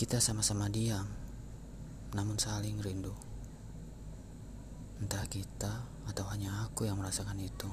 Kita sama-sama diam, namun saling rindu. Entah kita atau hanya aku yang merasakan itu.